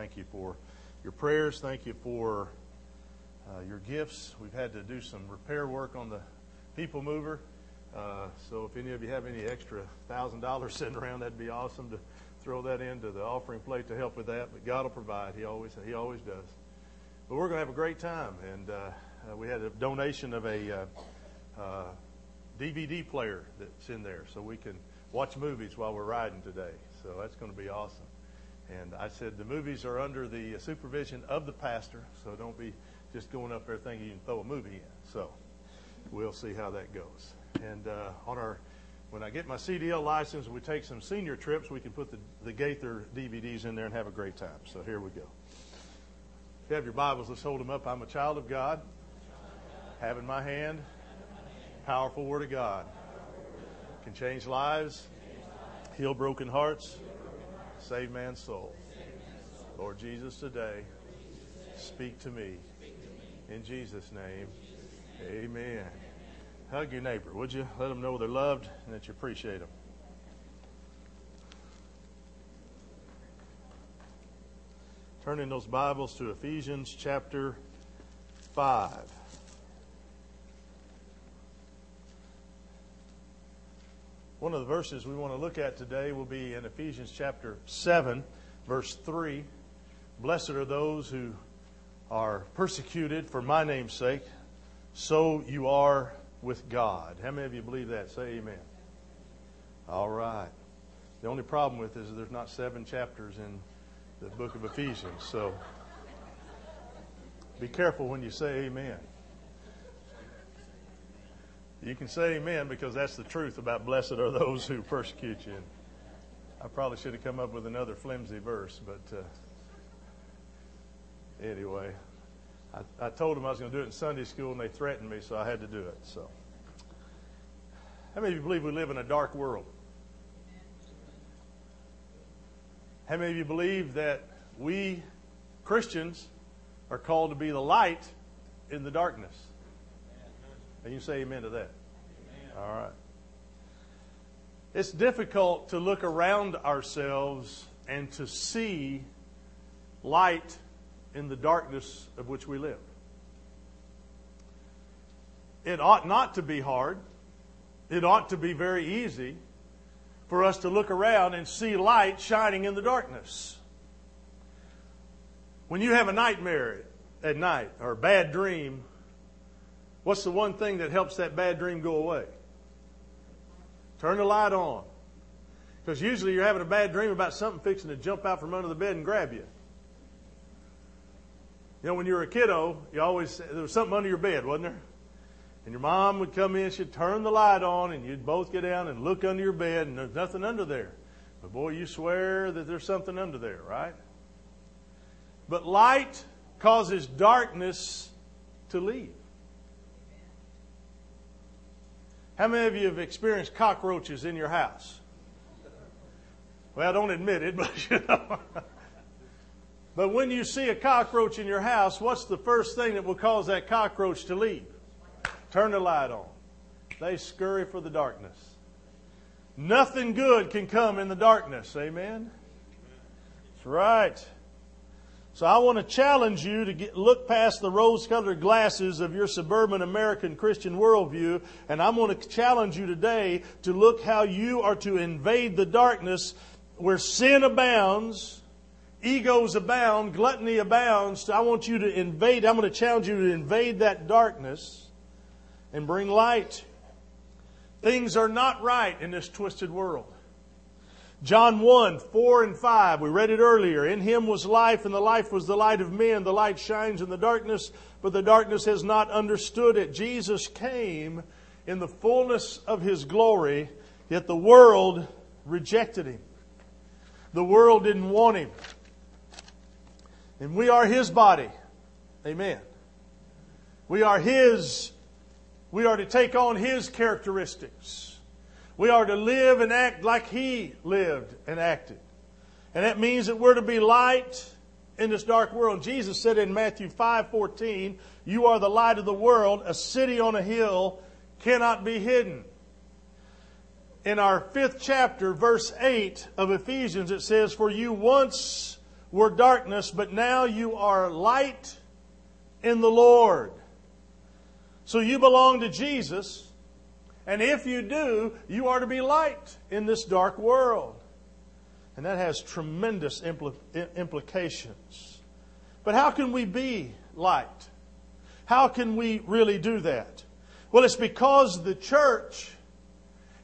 thank you for your prayers. Thank you for uh, your gifts. We've had to do some repair work on the people mover. Uh, so if any of you have any extra thousand dollars sitting around, that'd be awesome to throw that into the offering plate to help with that. But God will provide. He always He always does. But we're going to have a great time, and uh, uh, we had a donation of a DVD uh, player that's in there, so we can watch movies while we're riding today. So that's going to be awesome. And I said the movies are under the supervision of the pastor, so don't be just going up there thinking you can throw a movie in. So we'll see how that goes. And uh, on our, when I get my CDL license, we take some senior trips. We can put the, the Gaither DVDs in there and have a great time. So here we go. If you have your Bibles, let's hold them up. I'm a child of God. Have in my hand, powerful Word of God. Can change lives, heal broken hearts, save man's soul. Lord Jesus, today, speak to me. In Jesus' name, amen. Hug your neighbor, would you? Let them know they're loved and that you appreciate them. Turn in those Bibles to Ephesians chapter 5. One of the verses we want to look at today will be in Ephesians chapter 7, verse 3. Blessed are those who are persecuted for my name's sake, so you are with God. How many of you believe that? Say amen. All right. The only problem with this is there's not seven chapters in the book of Ephesians, so be careful when you say amen. You can say amen because that's the truth about blessed are those who persecute you. I probably should have come up with another flimsy verse, but uh, anyway, I, I told them I was going to do it in Sunday school, and they threatened me, so I had to do it. So, how many of you believe we live in a dark world? How many of you believe that we Christians are called to be the light in the darkness? And you say amen to that. Amen. All right. It's difficult to look around ourselves and to see light in the darkness of which we live. It ought not to be hard. It ought to be very easy for us to look around and see light shining in the darkness. When you have a nightmare at night or a bad dream, What's the one thing that helps that bad dream go away? Turn the light on. Because usually you're having a bad dream about something fixing to jump out from under the bed and grab you. You know, when you were a kiddo, you always there was something under your bed, wasn't there? And your mom would come in, she'd turn the light on, and you'd both get down and look under your bed, and there's nothing under there. But boy, you swear that there's something under there, right? But light causes darkness to leave. How many of you have experienced cockroaches in your house? Well, don't admit it, but you know. but when you see a cockroach in your house, what's the first thing that will cause that cockroach to leave? Turn the light on. They scurry for the darkness. Nothing good can come in the darkness. Amen? That's right. So I want to challenge you to get, look past the rose colored glasses of your suburban American Christian worldview, and I'm going to challenge you today to look how you are to invade the darkness where sin abounds, egos abound, gluttony abounds. I want you to invade, I'm going to challenge you to invade that darkness and bring light. Things are not right in this twisted world. John 1, 4 and 5, we read it earlier. In him was life, and the life was the light of men. The light shines in the darkness, but the darkness has not understood it. Jesus came in the fullness of his glory, yet the world rejected him. The world didn't want him. And we are his body. Amen. We are his, we are to take on his characteristics. We are to live and act like He lived and acted. And that means that we're to be light in this dark world. Jesus said in Matthew 5:14, "You are the light of the world. A city on a hill cannot be hidden." In our 5th chapter, verse 8 of Ephesians, it says, "For you once were darkness, but now you are light in the Lord. So you belong to Jesus, and if you do, you are to be light in this dark world. And that has tremendous impl- implications. But how can we be light? How can we really do that? Well, it's because the church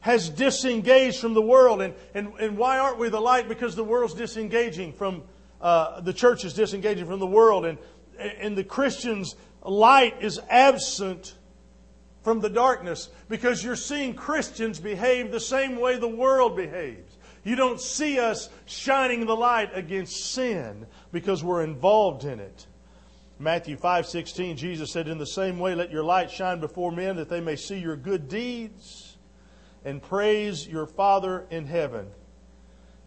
has disengaged from the world. And, and, and why aren't we the light? Because the world's disengaging from, uh, the church is disengaging from the world. And, and the Christian's light is absent from the darkness because you're seeing Christians behave the same way the world behaves. You don't see us shining the light against sin because we're involved in it. Matthew 5:16 Jesus said in the same way let your light shine before men that they may see your good deeds and praise your Father in heaven.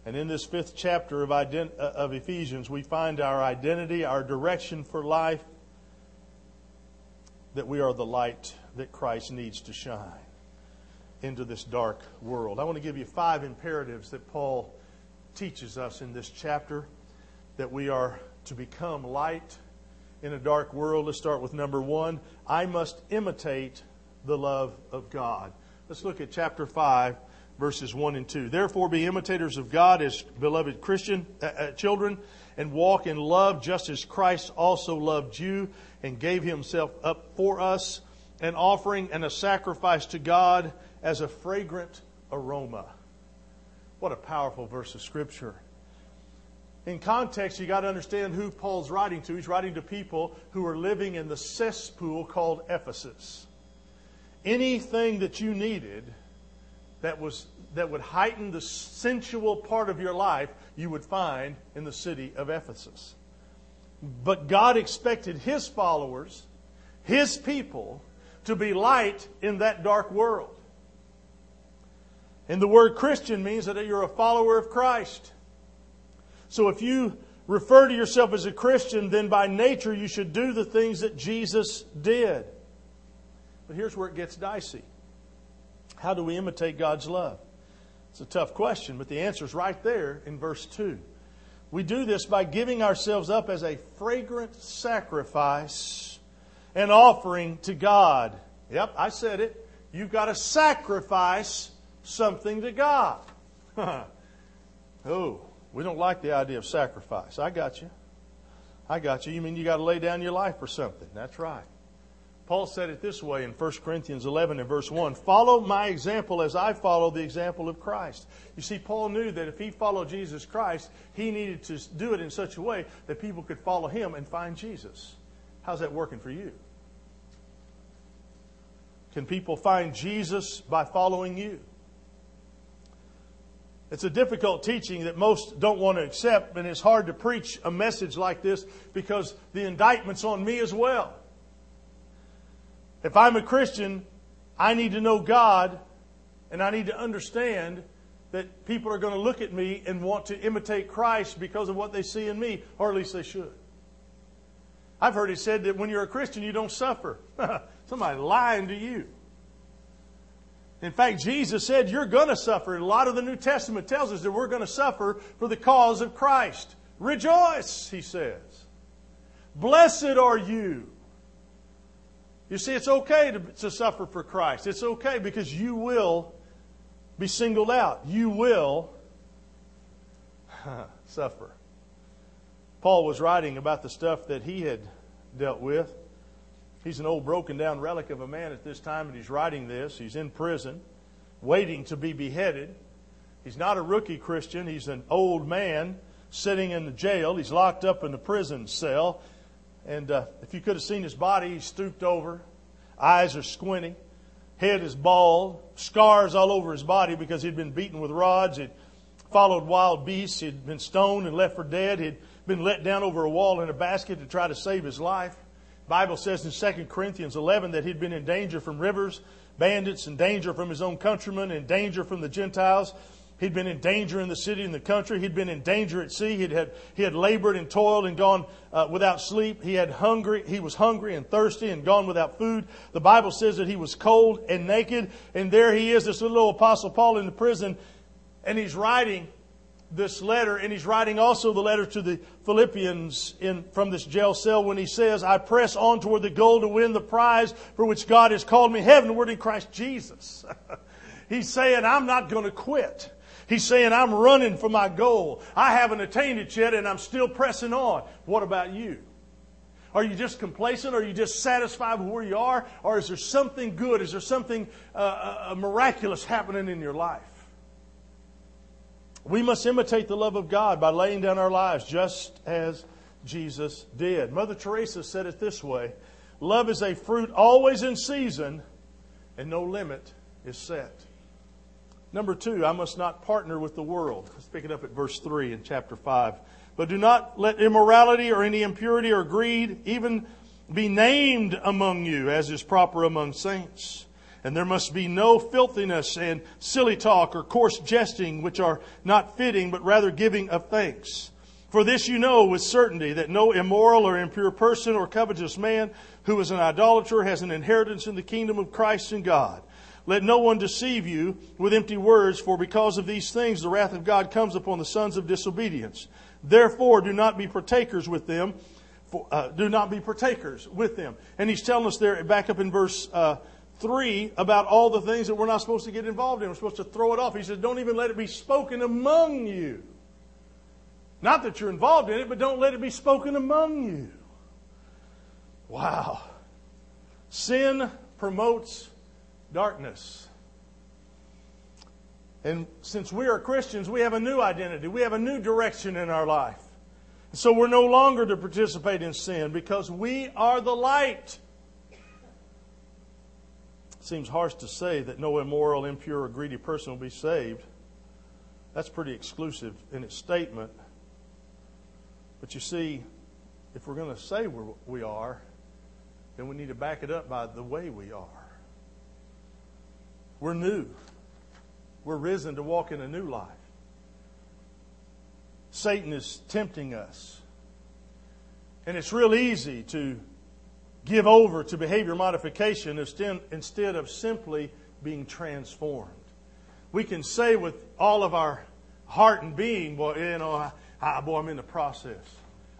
And in this fifth chapter of, uh, of Ephesians, we find our identity, our direction for life, that we are the light that Christ needs to shine into this dark world. I want to give you five imperatives that Paul teaches us in this chapter that we are to become light in a dark world. Let's start with number one I must imitate the love of God. Let's look at chapter 5, verses 1 and 2. Therefore, be imitators of God as beloved Christian uh, uh, children, and walk in love just as Christ also loved you and gave himself up for us, an offering and a sacrifice to God as a fragrant aroma. What a powerful verse of Scripture. In context, you got to understand who Paul's writing to. He's writing to people who are living in the cesspool called Ephesus anything that you needed that was that would heighten the sensual part of your life you would find in the city of Ephesus. But God expected his followers, his people, to be light in that dark world. And the word Christian means that you're a follower of Christ. So if you refer to yourself as a Christian, then by nature you should do the things that Jesus did. But here's where it gets dicey. How do we imitate God's love? It's a tough question, but the answer is right there in verse 2. We do this by giving ourselves up as a fragrant sacrifice and offering to God. Yep, I said it. You've got to sacrifice something to God. oh, we don't like the idea of sacrifice. I got you. I got you. You mean you got to lay down your life for something? That's right. Paul said it this way in 1 Corinthians 11 and verse 1 Follow my example as I follow the example of Christ. You see, Paul knew that if he followed Jesus Christ, he needed to do it in such a way that people could follow him and find Jesus. How's that working for you? Can people find Jesus by following you? It's a difficult teaching that most don't want to accept, and it's hard to preach a message like this because the indictment's on me as well. If I'm a Christian, I need to know God and I need to understand that people are going to look at me and want to imitate Christ because of what they see in me, or at least they should. I've heard it said that when you're a Christian, you don't suffer. Somebody lying to you. In fact, Jesus said you're going to suffer. A lot of the New Testament tells us that we're going to suffer for the cause of Christ. Rejoice, he says. Blessed are you you see, it's okay to, to suffer for Christ. It's okay because you will be singled out. You will suffer. Paul was writing about the stuff that he had dealt with. He's an old broken down relic of a man at this time, and he's writing this. He's in prison, waiting to be beheaded. He's not a rookie Christian, he's an old man sitting in the jail. He's locked up in the prison cell. And uh, if you could have seen his body, he's stooped over. Eyes are squinty, Head is bald. Scars all over his body because he'd been beaten with rods. He'd followed wild beasts. He'd been stoned and left for dead. He'd been let down over a wall in a basket to try to save his life. Bible says in 2 Corinthians 11 that he'd been in danger from rivers, bandits, in danger from his own countrymen, in danger from the Gentiles. He'd been in danger in the city and the country. He'd been in danger at sea. He'd had, he had labored and toiled and gone uh, without sleep. He had hungry. He was hungry and thirsty and gone without food. The Bible says that he was cold and naked. And there he is, this little apostle Paul in the prison, and he's writing this letter, and he's writing also the letter to the Philippians in, from this jail cell when he says, I press on toward the goal to win the prize for which God has called me heavenward in Christ Jesus. he's saying, I'm not going to quit. He's saying, I'm running for my goal. I haven't attained it yet, and I'm still pressing on. What about you? Are you just complacent? Are you just satisfied with where you are? Or is there something good? Is there something uh, uh, uh miraculous happening in your life? We must imitate the love of God by laying down our lives just as Jesus did. Mother Teresa said it this way Love is a fruit always in season, and no limit is set. Number two, I must not partner with the world. Let's pick it up at verse 3 in chapter 5. But do not let immorality or any impurity or greed even be named among you, as is proper among saints. And there must be no filthiness and silly talk or coarse jesting, which are not fitting, but rather giving of thanks. For this you know with certainty that no immoral or impure person or covetous man who is an idolater has an inheritance in the kingdom of Christ and God. Let no one deceive you with empty words, for because of these things the wrath of God comes upon the sons of disobedience. Therefore, do not be partakers with them. For, uh, do not be partakers with them. And he's telling us there, back up in verse uh, 3 about all the things that we're not supposed to get involved in. We're supposed to throw it off. He says, don't even let it be spoken among you. Not that you're involved in it, but don't let it be spoken among you. Wow. Sin promotes darkness. And since we are Christians, we have a new identity. We have a new direction in our life. So we're no longer to participate in sin because we are the light. It seems harsh to say that no immoral, impure, or greedy person will be saved. That's pretty exclusive in its statement. But you see, if we're going to say where we are, then we need to back it up by the way we are. We're new. We're risen to walk in a new life. Satan is tempting us. And it's real easy to give over to behavior modification instead of simply being transformed. We can say with all of our heart and being, boy, you know, I, boy, I'm in the process.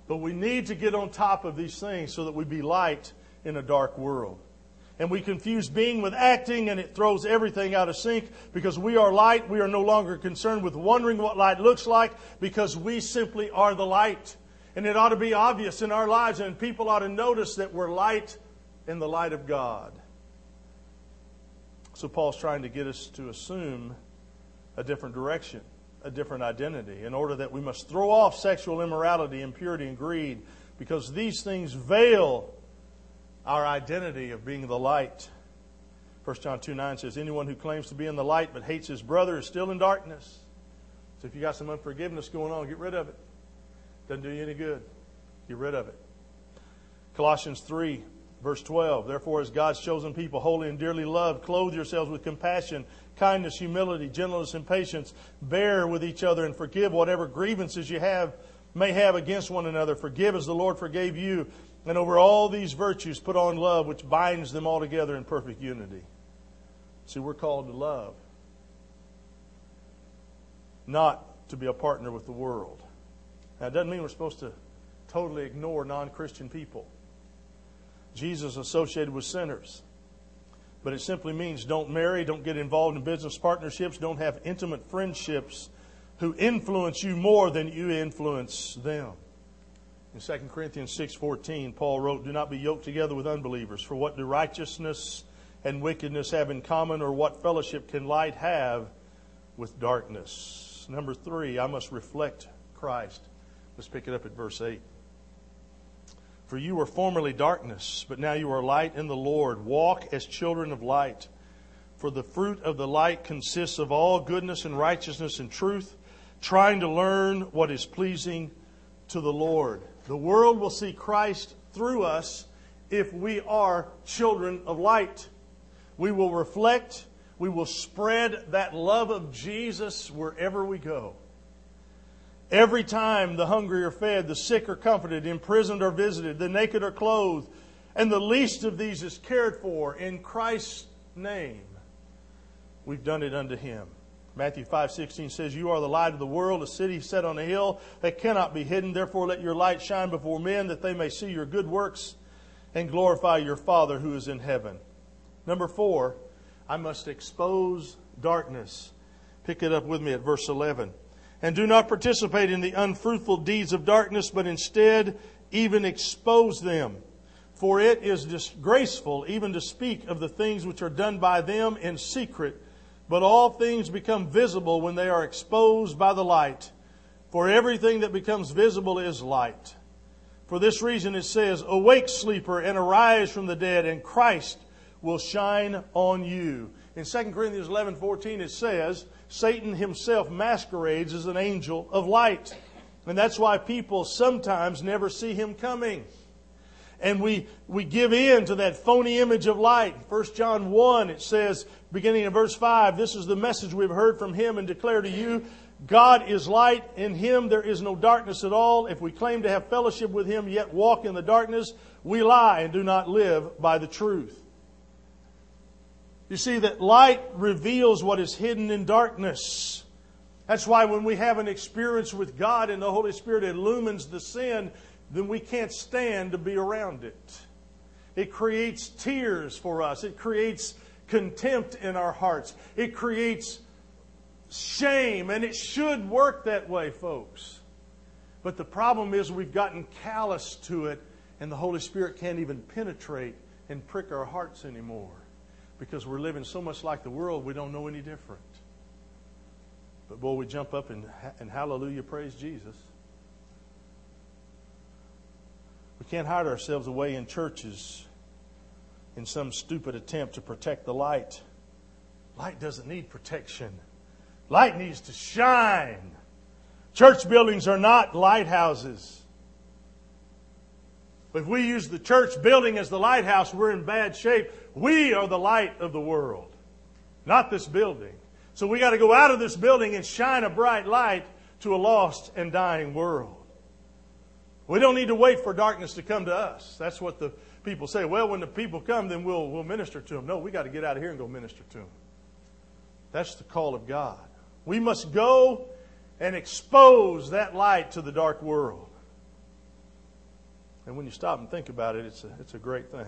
But we need to get on top of these things so that we be light in a dark world. And we confuse being with acting, and it throws everything out of sync because we are light. We are no longer concerned with wondering what light looks like because we simply are the light. And it ought to be obvious in our lives, and people ought to notice that we're light in the light of God. So Paul's trying to get us to assume a different direction, a different identity, in order that we must throw off sexual immorality, impurity, and greed, because these things veil our identity of being the light. 1 John 2 9 says, Anyone who claims to be in the light but hates his brother is still in darkness. So if you got some unforgiveness going on, get rid of it. Doesn't do you any good. Get rid of it. Colossians 3, verse 12. Therefore, as God's chosen people, holy and dearly loved, clothe yourselves with compassion, kindness, humility, gentleness, and patience. Bear with each other and forgive whatever grievances you have may have against one another. Forgive as the Lord forgave you. And over all these virtues, put on love, which binds them all together in perfect unity. See, we're called to love, not to be a partner with the world. Now, it doesn't mean we're supposed to totally ignore non Christian people. Jesus associated with sinners. But it simply means don't marry, don't get involved in business partnerships, don't have intimate friendships who influence you more than you influence them. In 2 Corinthians 6:14, Paul wrote, "Do not be yoked together with unbelievers, for what do righteousness and wickedness have in common, or what fellowship can light have with darkness?" Number 3, I must reflect Christ. Let's pick it up at verse 8. For you were formerly darkness, but now you are light in the Lord. Walk as children of light. For the fruit of the light consists of all goodness and righteousness and truth, trying to learn what is pleasing to the Lord. The world will see Christ through us if we are children of light. We will reflect, we will spread that love of Jesus wherever we go. Every time the hungry are fed, the sick are comforted, imprisoned are visited, the naked are clothed, and the least of these is cared for in Christ's name. We've done it unto him. Matthew 5:16 says, "You are the light of the world, a city set on a hill that cannot be hidden. Therefore let your light shine before men that they may see your good works and glorify your Father who is in heaven." Number 4, I must expose darkness. Pick it up with me at verse 11. And do not participate in the unfruitful deeds of darkness, but instead even expose them. For it is disgraceful even to speak of the things which are done by them in secret, but all things become visible when they are exposed by the light. For everything that becomes visible is light. For this reason it says, Awake, sleeper, and arise from the dead, and Christ will shine on you. In 2 Corinthians 11 14, it says, Satan himself masquerades as an angel of light. And that's why people sometimes never see him coming. And we, we give in to that phony image of light. 1 John 1, it says, beginning in verse 5, this is the message we've heard from him and declare to you. God is light. In him there is no darkness at all. If we claim to have fellowship with him, yet walk in the darkness, we lie and do not live by the truth. You see, that light reveals what is hidden in darkness. That's why when we have an experience with God and the Holy Spirit illumines the sin, then we can't stand to be around it. It creates tears for us. It creates contempt in our hearts. It creates shame, and it should work that way, folks. But the problem is we've gotten callous to it, and the Holy Spirit can't even penetrate and prick our hearts anymore because we're living so much like the world, we don't know any different. But boy, we jump up and, and hallelujah, praise Jesus. We can't hide ourselves away in churches in some stupid attempt to protect the light. Light doesn't need protection. Light needs to shine. Church buildings are not lighthouses. If we use the church building as the lighthouse, we're in bad shape. We are the light of the world, not this building. So we got to go out of this building and shine a bright light to a lost and dying world. We don't need to wait for darkness to come to us. That's what the people say. Well, when the people come, then we'll, we'll minister to them. No, we got to get out of here and go minister to them. That's the call of God. We must go and expose that light to the dark world. And when you stop and think about it, it's a, it's a great thing.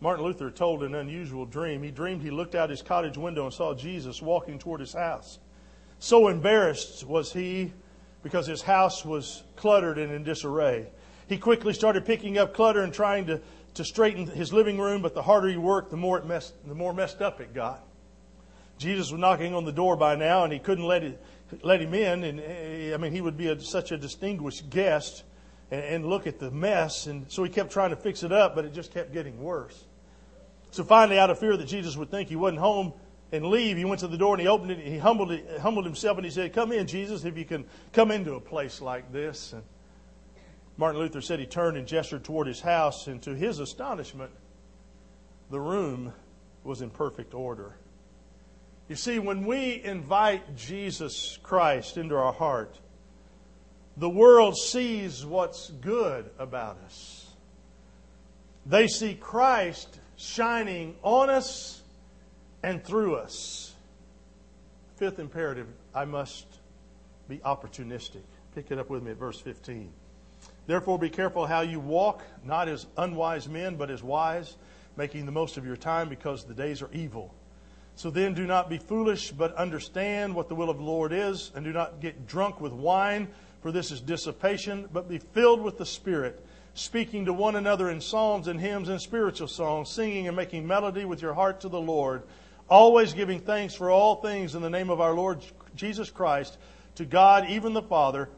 Martin Luther told an unusual dream. He dreamed he looked out his cottage window and saw Jesus walking toward his house. So embarrassed was he because his house was cluttered and in disarray. He quickly started picking up clutter and trying to, to straighten his living room, but the harder he worked, the more, it messed, the more messed up it got. Jesus was knocking on the door by now, and he couldn't let, it, let him in. And eh, I mean, he would be a, such a distinguished guest and, and look at the mess. And so he kept trying to fix it up, but it just kept getting worse. So finally, out of fear that Jesus would think he wasn't home and leave, he went to the door and he opened it. He humbled, it, humbled himself and he said, Come in, Jesus, if you can come into a place like this. And Martin Luther said he turned and gestured toward his house, and to his astonishment, the room was in perfect order. You see, when we invite Jesus Christ into our heart, the world sees what's good about us. They see Christ shining on us and through us. Fifth imperative I must be opportunistic. Pick it up with me at verse 15. Therefore, be careful how you walk, not as unwise men, but as wise, making the most of your time because the days are evil. So then, do not be foolish, but understand what the will of the Lord is, and do not get drunk with wine, for this is dissipation, but be filled with the Spirit speaking to one another in psalms and hymns and spiritual songs, singing and making melody with your heart to the Lord, always giving thanks for all things in the name of our Lord Jesus Christ to God, even the Father,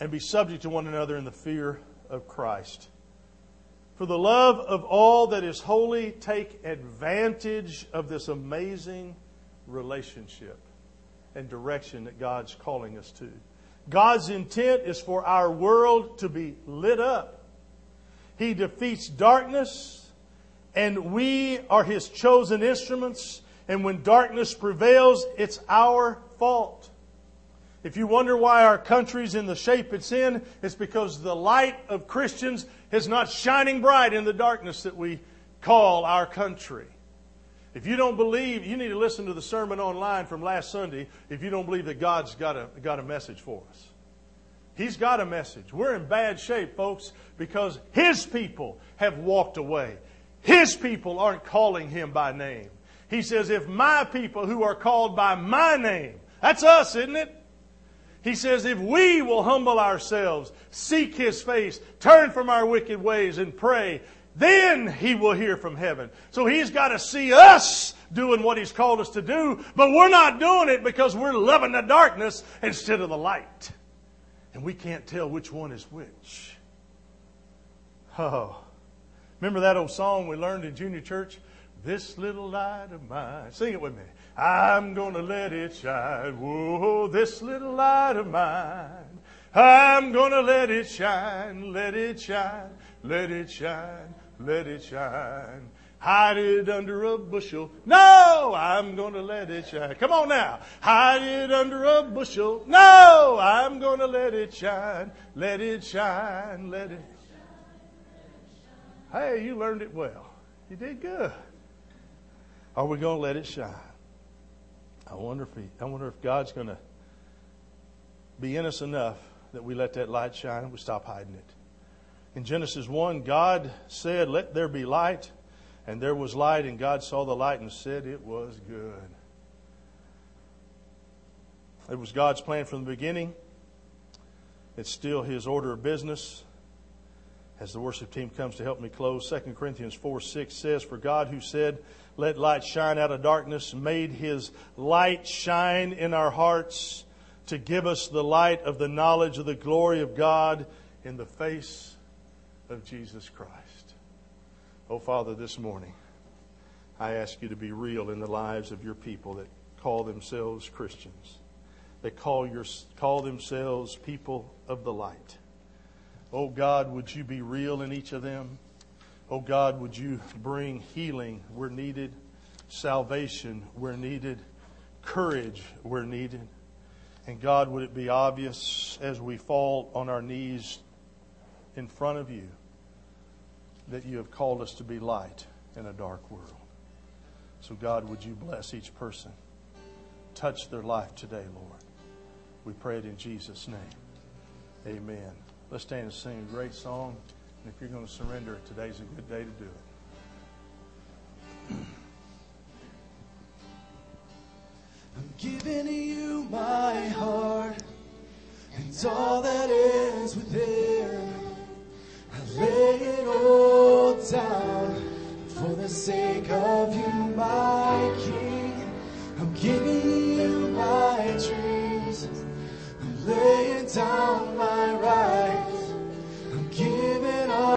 and be subject to one another in the fear of Christ. For the love of all that is holy, take advantage of this amazing relationship and direction that God's calling us to. God's intent is for our world to be lit up he defeats darkness, and we are His chosen instruments. And when darkness prevails, it's our fault. If you wonder why our country's in the shape it's in, it's because the light of Christians is not shining bright in the darkness that we call our country. If you don't believe, you need to listen to the sermon online from last Sunday if you don't believe that God's got a, got a message for us. He's got a message. We're in bad shape, folks, because His people have walked away. His people aren't calling Him by name. He says, if my people who are called by my name, that's us, isn't it? He says, if we will humble ourselves, seek His face, turn from our wicked ways, and pray, then He will hear from heaven. So He's got to see us doing what He's called us to do, but we're not doing it because we're loving the darkness instead of the light. And we can't tell which one is which. Oh. Remember that old song we learned in junior church? This little light of mine. Sing it with me. I'm going to let it shine. Whoa, this little light of mine. I'm going to let it shine, let it shine, let it shine, let it shine. Hide it under a bushel. No, I'm going to let it shine. Come on now. Hide it under a bushel. No, I'm going to let it shine. Let it shine. Let it. Hey, you learned it well. You did good. Are we going to let it shine? I wonder if he, I wonder if God's going to be in us enough that we let that light shine and we stop hiding it. In Genesis 1, God said, Let there be light. And there was light, and God saw the light and said it was good. It was God's plan from the beginning. It's still His order of business. As the worship team comes to help me close, 2 Corinthians 4 6 says, For God who said, Let light shine out of darkness, made His light shine in our hearts to give us the light of the knowledge of the glory of God in the face of Jesus Christ. Oh, Father, this morning, I ask you to be real in the lives of your people that call themselves Christians, that call, your, call themselves people of the light. Oh, God, would you be real in each of them? Oh, God, would you bring healing where needed, salvation where needed, courage where needed? And God, would it be obvious as we fall on our knees in front of you? that you have called us to be light in a dark world. So, God, would you bless each person? Touch their life today, Lord. We pray it in Jesus' name. Amen. Let's stand and sing a great song. And if you're going to surrender, today's a good day to do it. I'm giving you my heart and all that is within lay it all down for the sake of you, my King. I'm giving you my dreams. I'm laying down